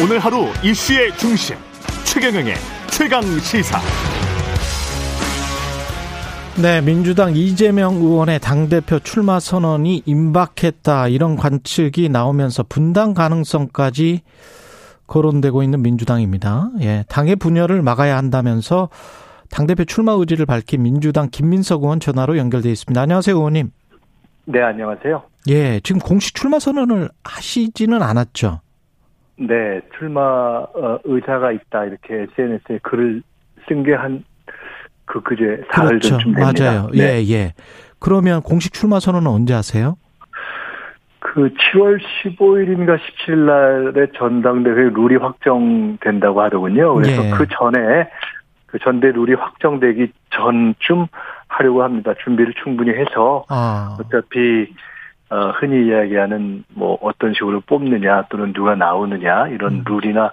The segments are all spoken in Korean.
오늘 하루 이슈의 중심 최경영의 최강 시사. 네, 민주당 이재명 의원의 당대표 출마 선언이 임박했다. 이런 관측이 나오면서 분당 가능성까지 거론되고 있는 민주당입니다. 예, 당의 분열을 막아야 한다면서 당대표 출마 의지를 밝힌 민주당 김민석 의원 전화로 연결돼 있습니다. 안녕하세요, 의원님. 네, 안녕하세요. 예, 지금 공식 출마 선언을 하시지는 않았죠? 네, 출마 어, 의사가 있다 이렇게 SNS에 글을 쓴 게 한 그 그제 사흘 그렇죠. 전쯤 됩니다. 맞아요. 네. 예, 예. 그러면 공식 출마 선언은 언제 하세요? 그 7월 15일인가 17일 날에 전당대회 룰이 확정된다고 하더군요. 그래서 예. 그 전에 그 전대 룰이 확정되기 전쯤 하려고 합니다. 준비를 충분히 해서 아, 어차피 어, 흔히 이야기하는 뭐 어떤 식으로 뽑느냐 또는 누가 나오느냐 이런 음. 룰이나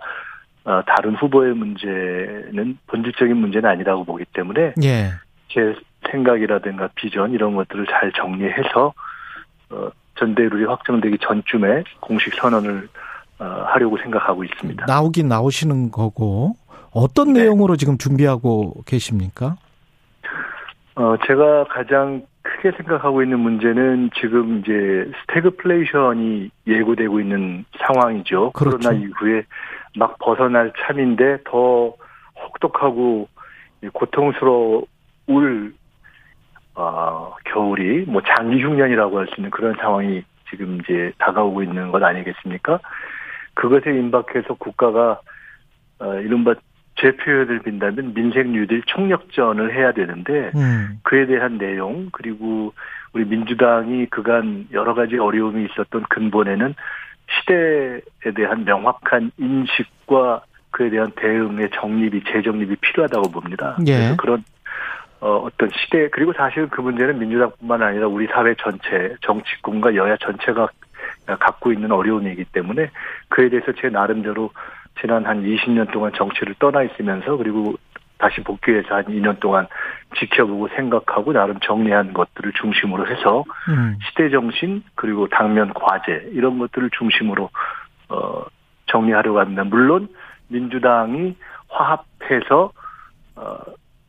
어, 다른 후보의 문제는 본질적인 문제는 아니라고 보기 때문에 예. 제 생각이라든가 비전 이런 것들을 잘 정리해서 어, 전대 룰이 확정되기 전쯤에 공식 선언을 어, 하려고 생각하고 있습니다. 나오긴 나오시는 거고 어떤 네. 내용으로 지금 준비하고 계십니까? 어, 제가 가장 크게 생각하고 있는 문제는 지금 이제 스태그플레이션이 예고되고 있는 상황이죠. 그렇죠. 코로나 이후에 막 벗어날 참인데 더 혹독하고 고통스러울 어, 겨울이 뭐 장기 흉년이라고 할 수 있는 그런 상황이 지금 이제 다가오고 있는 것 아니겠습니까? 그것에 임박해서 국가가 어, 이른바 제 표현을 빈다면 민생 뉴딜 총력전을 해야 되는데 음. 그에 대한 내용 그리고 우리 민주당이 그간 여러 가지 어려움이 있었던 근본에는 시대에 대한 명확한 인식과 그에 대한 대응의 정립이 재정립이 필요하다고 봅니다. 예. 그래서 그런 어, 어떤 시대 그리고 사실 그 문제는 민주당뿐만 아니라 우리 사회 전체 정치권과 여야 전체가 갖고 있는 어려움이기 때문에 그에 대해서 제 나름대로 지난 한 20년 동안 정치를 떠나 있으면서 그리고 다시 복귀해서 한 2년 동안 지켜보고 생각하고 나름 정리한 것들을 중심으로 해서 음. 시대 정신 그리고 당면 과제 이런 것들을 중심으로 어 정리하려고 합니다. 물론 민주당이 화합해서 어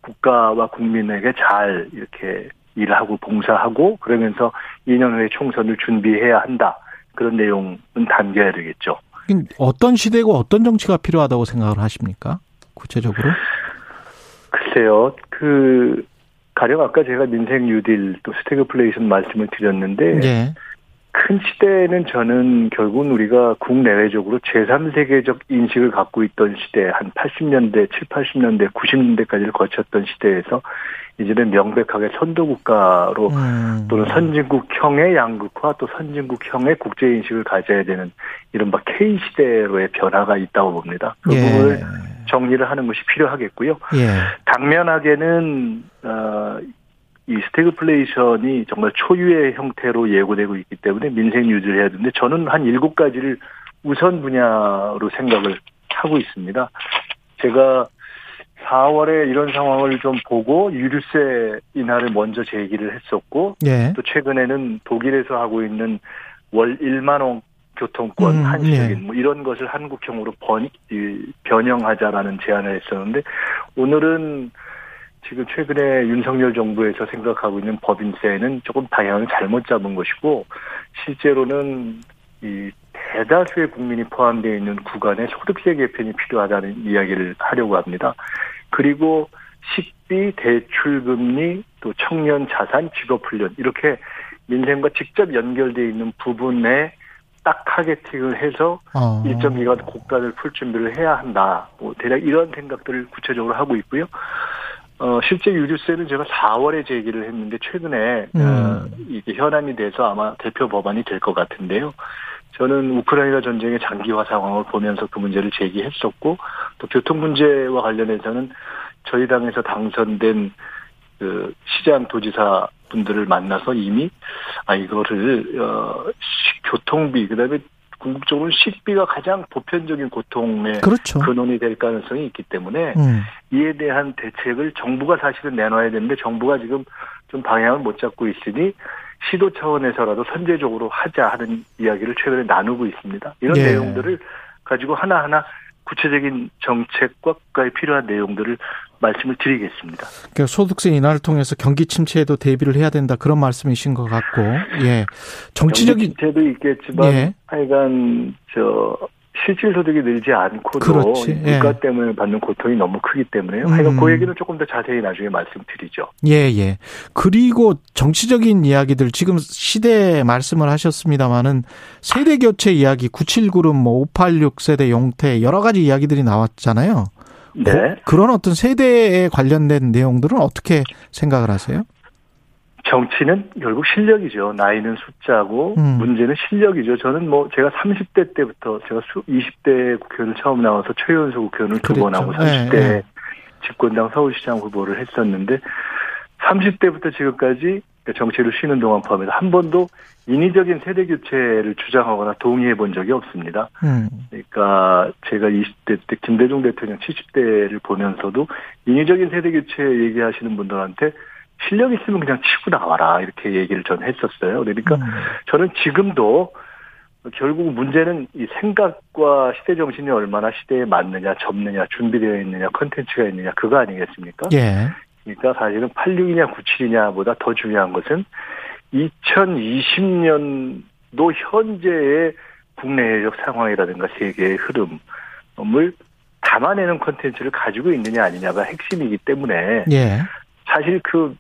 국가와 국민에게 잘 이렇게 일하고 봉사하고 그러면서 2년 후에 총선을 준비해야 한다. 그런 내용은 담겨야 되겠죠. 어떤 시대고 어떤 정치가 필요하다고 생각을 하십니까? 구체적으로? 글쎄요, 그, 가령 아까 제가 민생 뉴딜 또 스태그플레이션 말씀을 드렸는데, 예. 큰 시대는 저는 결국은 우리가 국내외적으로 제3세계적 인식을 갖고 있던 시대, 한 80년대, 7, 80년대, 90년대까지를 거쳤던 시대에서 이제는 명백하게 선도국가로 음. 또는 선진국형의 양극화 또 선진국형의 국제인식을 가져야 되는 이른바 K시대로의 변화가 있다고 봅니다. 그 예. 부분을 정리를 하는 것이 필요하겠고요. 예. 당면하게는 어, 이 스태그플레이션이 정말 초유의 형태로 예고되고 있기 때문에 민생 뉴딜을 해야 되는데 저는 한 일곱 가지를 우선 분야로 생각을 하고 있습니다. 제가 4월에 이런 상황을 좀 보고 유류세 인하를 먼저 제기를 했었고 예. 또 최근에는 독일에서 하고 있는 월 1만 원 교통권 음, 한식인 예. 뭐 이런 것을 한국형으로 번, 이, 변형하자라는 제안을 했었는데 오늘은 지금 최근에 윤석열 정부에서 생각하고 있는 법인세는 조금 방향을 잘못 잡은 것이고 실제로는 이 대다수의 국민이 포함되어 있는 구간에 소득세 개편이 필요하다는 이야기를 하려고 합니다. 그리고 식비, 대출금리, 또 청년 자산, 직업훈련 이렇게 민생과 직접 연결되어 있는 부분에 딱 targeting을 해서 어. 일정 기간 고가를 풀 준비를 해야 한다. 뭐 대략 이런 생각들을 구체적으로 하고 있고요. 어, 실제 유류세는 제가 4월에 제기를 했는데 최근에 음. 어, 이게 현안이 돼서 아마 대표 법안이 될 것 같은데요. 저는 우크라이나 전쟁의 장기화 상황을 보면서 그 문제를 제기했었고 또 교통 문제와 관련해서는 저희 당에서 당선된 그 시장 도지사 분들을 만나서 이미 아 이거를 어 시- 교통비 그다음에 궁극적으로 식비가 가장 보편적인 고통의 그렇죠. 근원이 될 가능성이 있기 때문에 음. 이에 대한 대책을 정부가 사실은 내놔야 되는데 정부가 지금 좀 방향을 못 잡고 있으니 시도 차원에서라도 선제적으로 하자 하는 이야기를 최근에 나누고 있습니다. 이런 예. 내용들을 가지고 하나하나 구체적인 정책과 국가에 필요한 내용들을 말씀을 드리겠습니다. 그러니까 소득세 인하를 통해서 경기 침체에도 대비를 해야 된다 그런 말씀이신 것 같고, 예, 정치적인 침체도 있겠지만 예. 하여간 저 실질 소득이 늘지 않고도 그렇지. 물가 예. 때문에 받는 고통이 너무 크기 때문에요. 하여간 음. 그 얘기는 조금 더 자세히 나중에 말씀드리죠. 예, 예. 그리고 정치적인 이야기들 지금 시대 말씀을 하셨습니다마는 세대 교체 이야기 97그룹 뭐 586 세대 용태 여러 가지 이야기들이 나왔잖아요. 네. 그, 런 어떤 세대에 관련된 내용들은 어떻게 생각을 하세요? 정치는 결국 실력이죠. 나이는 숫자고 음. 문제는 실력이죠. 저는 뭐 제가 30대 때부터 제가 20대 국회의원 처음 나와서 최연소 국회의원을 두 번 하고 30대 네, 집권당 서울시장 후보를 했었는데 30대부터 지금까지 정치를 쉬는 동안 포함해서 한 번도 인위적인 세대 교체를 주장하거나 동의해 본 적이 없습니다. 음. 그러니까 제가 20대 때 김대중 대통령 70대를 보면서도 인위적인 세대 교체 얘기하시는 분들한테 실력 있으면 그냥 치고 나와라 이렇게 얘기를 저는 했었어요. 그러니까 음. 저는 지금도 결국 문제는 이 생각과 시대 정신이 얼마나 시대에 맞느냐, 접느냐, 준비되어 있느냐, 컨텐츠가 있느냐 그거 아니겠습니까? 예. 그러니까 사실은 86이냐 97이냐보다 더 중요한 것은 2020년도 현재의 국내적 상황이라든가 세계의 흐름을 담아내는 컨텐츠를 가지고 있느냐 아니냐가 핵심이기 때문에 예. 사실 그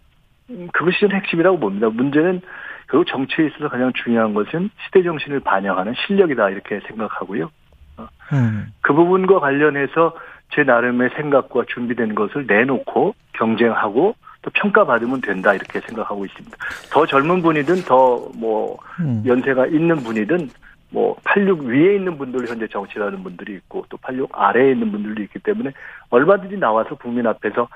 그것이 좀 핵심이라고 봅니다. 문제는 결국 정치에 있어서 가장 중요한 것은 시대 정신을 반영하는 실력이다 이렇게 생각하고요. 어. 음. 그 부분과 관련해서 제 나름의 생각과 준비된 것을 내놓고 경쟁하고 또 평가받으면 된다 이렇게 생각하고 있습니다. 더 젊은 분이든 더뭐 음. 연세가 있는 분이든 뭐 86 위에 있는 분들 현재 정치하는 분들이 있고 또 86 아래에 있는 분들도 있기 때문에 얼마든지 나와서 국민 앞에서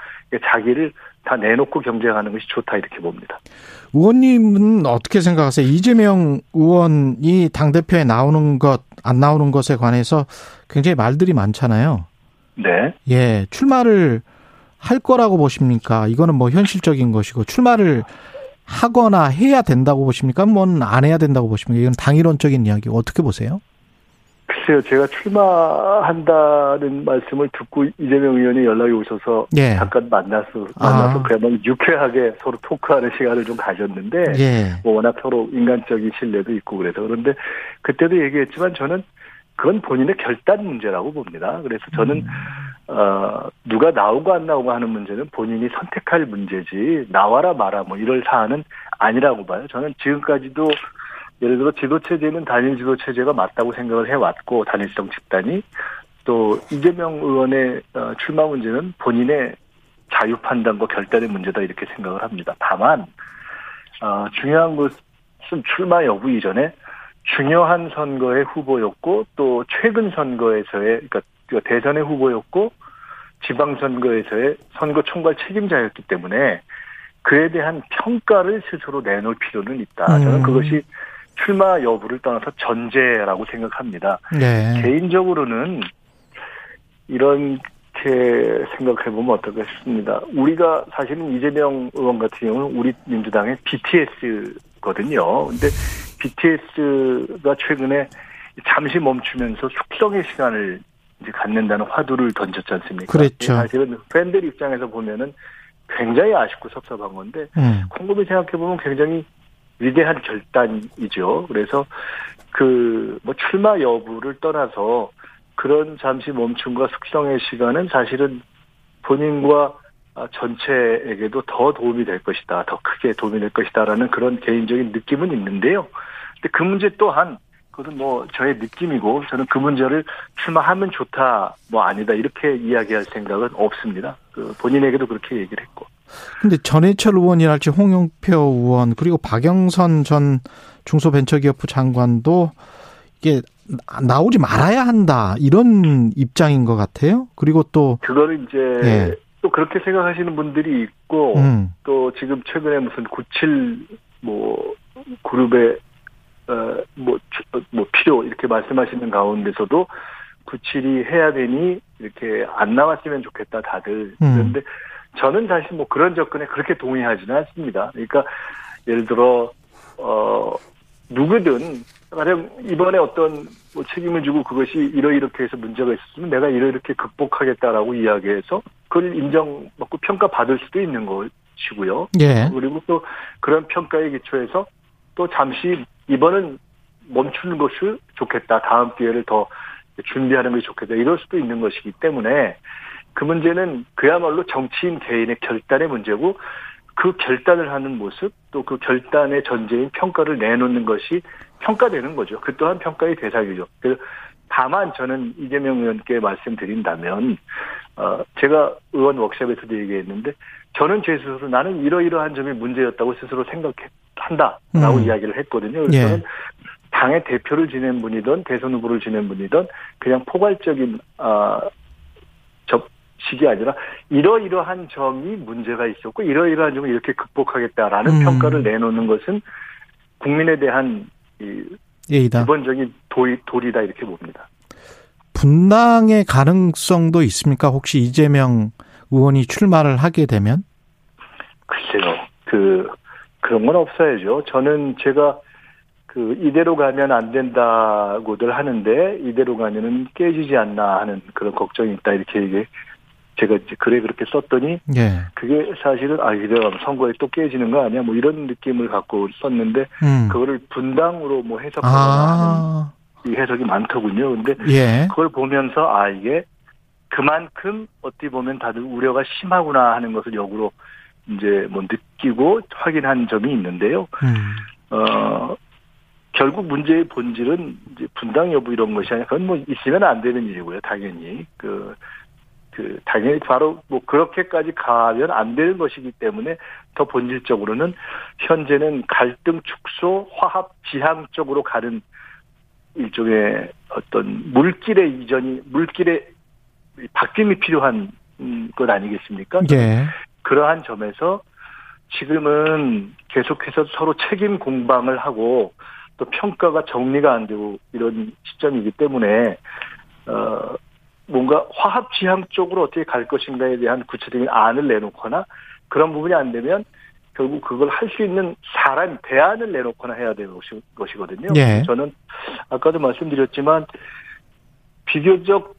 자기를 다 내놓고 경쟁하는 것이 좋다 이렇게 봅니다. 의원님은 어떻게 생각하세요? 이재명 의원이 당 대표에 나오는 것 안 나오는 것에 관해서 굉장히 말들이 많잖아요. 네. 예, 출마를 할 거라고 보십니까? 이거는 뭐 현실적인 것이고 출마를 하거나 해야 된다고 보십니까? 뭔 안 해야 된다고 보십니까? 이건 당일론적인 이야기 어떻게 보세요? 글쎄요, 제가 출마한다는 말씀을 듣고 이재명 의원이 연락이 오셔서 예. 잠깐 만나서 만나서 아. 그야말로 유쾌하게 서로 토크하는 시간을 좀 가졌는데 예. 뭐 워낙 서로 인간적인 신뢰도 있고 그래서 그런데 그때도 얘기했지만 저는 그건 본인의 결단 문제라고 봅니다. 그래서 저는 음. 어, 누가 나오고 안 나오고 하는 문제는 본인이 선택할 문제지 나와라 마라 뭐 이럴 사안은 아니라고 봐요. 저는 지금까지도 예를 들어 지도체제는 단일 지도체제가 맞다고 생각을 해왔고 단일성 집단이 또 이재명 의원의 어, 출마 문제는 본인의 자유 판단과 결단의 문제다 이렇게 생각을 합니다. 다만 어, 중요한 것은 출마 여부 이전에 중요한 선거의 후보였고 또 최근 선거에서의 그러니까 그 대선의 후보였고 지방선거에서의 선거 총괄 책임자였기 때문에 그에 대한 평가를 스스로 내놓을 필요는 있다. 저는 음. 그것이 출마 여부를 떠나서 전제라고 생각합니다. 네. 개인적으로는 이렇게 생각해 보면 어떨까 싶습니다. 우리가 사실은 이재명 의원 같은 경우는 우리 민주당의 BTS거든요. 근데 BTS가 최근에 잠시 멈추면서 숙성의 시간을 이제 갖는다는 화두를 던졌지 않습니까? 그렇죠. 사실은 팬들 입장에서 보면은 굉장히 아쉽고 섭섭한 건데 음. 곰곰이 생각해 보면 굉장히 위대한 결단이죠. 그래서 그 뭐 출마 여부를 떠나서 그런 잠시 멈춤과 숙성의 시간은 사실은 본인과 전체에게도 더 도움이 될 것이다. 더 크게 도움이 될 것이다라는 그런 개인적인 느낌은 있는데요. 근데 그 문제 또한 그것은 뭐 저의 느낌이고 저는 그 문제를 출마하면 좋다 뭐 아니다 이렇게 이야기할 생각은 없습니다. 그 본인에게도 그렇게 얘기를 했고. 근데 전해철 의원이랄지 홍영표 의원 그리고 박영선 전 중소벤처기업부 장관도 이게 나오지 말아야 한다 이런 입장인 것 같아요. 그리고 또 그거를 이제 예. 또 그렇게 생각하시는 분들이 있고 음. 또 지금 최근에 무슨 97뭐 그룹의 어, 뭐, 뭐, 필요, 이렇게 말씀하시는 가운데서도 97이 해야 되니, 이렇게 안 나왔으면 좋겠다, 다들. 음. 그런데 저는 사실 뭐 그런 접근에 그렇게 동의하지는 않습니다. 그러니까, 예를 들어, 어, 누구든 가령 이번에 어떤 뭐 책임을 지고 그것이 이러이렇게 해서 문제가 있었으면 내가 이러이렇게 극복하겠다라고 이야기해서 그걸 인정받고 평가받을 수도 있는 것이고요. 예. 그리고 또 그런 평가에 기초해서 또 잠시 이번은 멈추는 것이 좋겠다. 다음 기회를 더 준비하는 것이 좋겠다. 이럴 수도 있는 것이기 때문에 그 문제는 그야말로 정치인 개인의 결단의 문제고 그 결단을 하는 모습 또 그 결단의 전제인 평가를 내놓는 것이 평가되는 거죠. 그 또한 평가의 대상이죠. 그래서 다만 저는 이재명 의원께 말씀드린다면 어 제가 의원 워크숍에서도 얘기했는데 저는 제 스스로 나는 이러이러한 점이 문제였다고 스스로 생각한다라고 음. 이야기를 했거든요. 그래서 예. 당의 대표를 지낸 분이든 대선 후보를 지낸 분이든 그냥 포괄적인 아접 식이 아니라 이러이러한 점이 문제가 있었고 이러이러한 점을 이렇게 극복하겠다라는 음. 평가를 내놓는 것은 국민에 대한 이 예이다. 기본적인 도리, 도리다 이렇게 봅니다. 분당의 가능성도 있습니까? 혹시 이재명 의원이 출마를 하게 되면? 글쎄요, 그 그런 건 없어야죠. 저는 제가 그 이대로 가면 안 된다고들 하는데 이대로 가면은 깨지지 않나 하는 그런 걱정이 있다 이렇게 얘기 제가 이제 글에 그렇게 썼더니 예. 그게 사실은 아 가면 선거에 또 깨지는 거 아니야 뭐 이런 느낌을 갖고 썼는데 음. 그거를 분당으로 뭐 해석하거나 하는 아, 이 해석이 많더군요. 근데 예. 그걸 보면서 아 이게 그만큼 어떻게 보면 다들 우려가 심하구나 하는 것을 역으로 이제 뭐 느끼고 확인한 점이 있는데요. 음. 어 결국 문제의 본질은 이제 분당 여부 이런 것이 아니라 그건 뭐 있으면 안 되는 일이고요. 당연히 그. 그 당연히 바로 뭐 그렇게까지 가면 안 되는 것이기 때문에 더 본질적으로는 현재는 갈등 축소 화합 지향 쪽으로 가는 일종의 어떤 물길의 이전이 물길의 바뀜이 필요한 음, 것 아니겠습니까? 예. 그러한 점에서 지금은 계속해서 서로 책임 공방을 하고 또 평가가 정리가 안 되고 이런 시점이기 때문에 어 뭔가 화합 지향 쪽으로 어떻게 갈 것인가에 대한 구체적인 안을 내놓거나 그런 부분이 안 되면 결국 그걸 할 수 있는 사람 대안을 내놓거나 해야 되는 것이, 것이거든요. 예. 저는 아까도 말씀드렸지만 비교적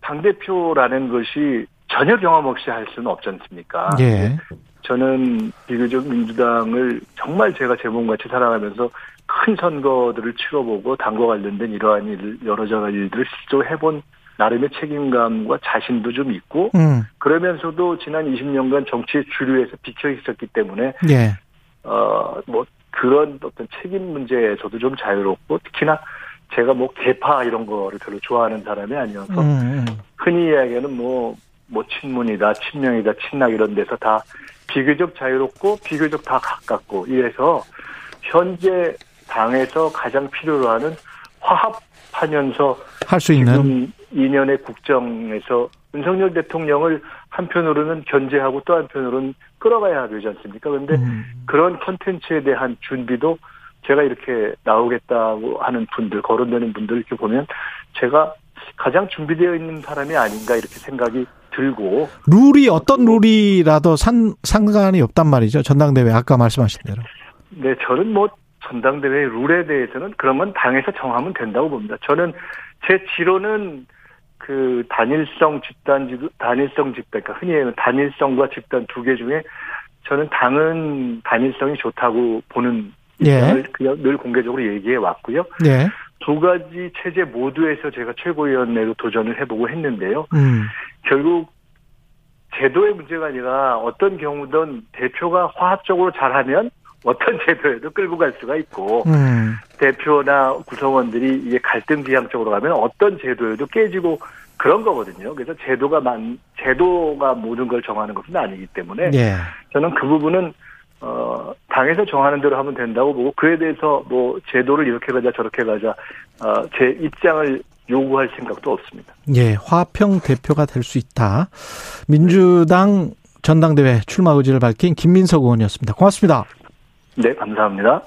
당 대표라는 것이 전혀 경험 없이 할 수는 없지 않습니까? 예. 저는 비교적 민주당을 정말 제가 제 몸같이 살아가면서 큰 선거들을 치러보고 당과 관련된 이러한 일, 여러 가지 일들을 실제로 해본 나름의 책임감과 자신도 좀 있고 음. 그러면서도 지난 20년간 정치의 주류에서 비켜 있었기 때문에 예. 어뭐 그런 어떤 책임 문제에서도 좀 자유롭고 특히나 제가 뭐 개파 이런 거를 별로 좋아하는 사람이 아니어서 음, 음. 흔히 이야기하는 뭐, 뭐 친문이다, 친명이다, 친낙 이런 데서 다 비교적 자유롭고 비교적 다 가깝고 이래서 현재 당에서 가장 필요로 하는 화합 하면서 할 수 있는. 지금 2년의 국정에서 윤석열 대통령을 한편으로는 견제하고 또 한편으로는 끌어가야 되지 않습니까? 그런데 음. 그런 콘텐츠에 대한 준비도 제가 이렇게 나오겠다고 하는 분들, 거론되는 분들 이렇게 보면 제가 가장 준비되어 있는 사람이 아닌가 이렇게 생각이 들고 룰이 어떤 룰이라도 산, 상관이 없단 말이죠. 전당대회 아까 말씀하신 대로. 네, 저는 뭐 전당대회 룰에 대해서는 그런 건 당에서 정하면 된다고 봅니다. 저는 제 지론은 그 단일성 집단지도 단일성 집단, 그러니까 흔히 얘기하는 단일성과 집단 두 개 중에 저는 당은 단일성이 좋다고 보는 예. 그냥 늘 공개적으로 얘기해 왔고요. 예. 두 가지 체제 모두에서 제가 최고위원회로 도전을 해보고 했는데요. 음. 결국 제도의 문제가 아니라 어떤 경우든 대표가 화합적으로 잘하면 어떤 제도에도 끌고 갈 수가 있고 음. 대표나 구성원들이 이게 갈등 지향 쪽으로 가면 어떤 제도에도 깨지고 그런 거거든요. 그래서 제도가 만 제도가 모든 걸 정하는 것은 아니기 때문에 예. 저는 그 부분은 어 당에서 정하는 대로 하면 된다고 보고 그에 대해서 뭐 제도를 이렇게 가자 저렇게 가자 어제 입장을 요구할 생각도 없습니다. 예. 화평 대표가 될 수 있다. 민주당 전당대회 출마 의지를 밝힌 김민석 의원이었습니다. 고맙습니다. 네, 감사합니다.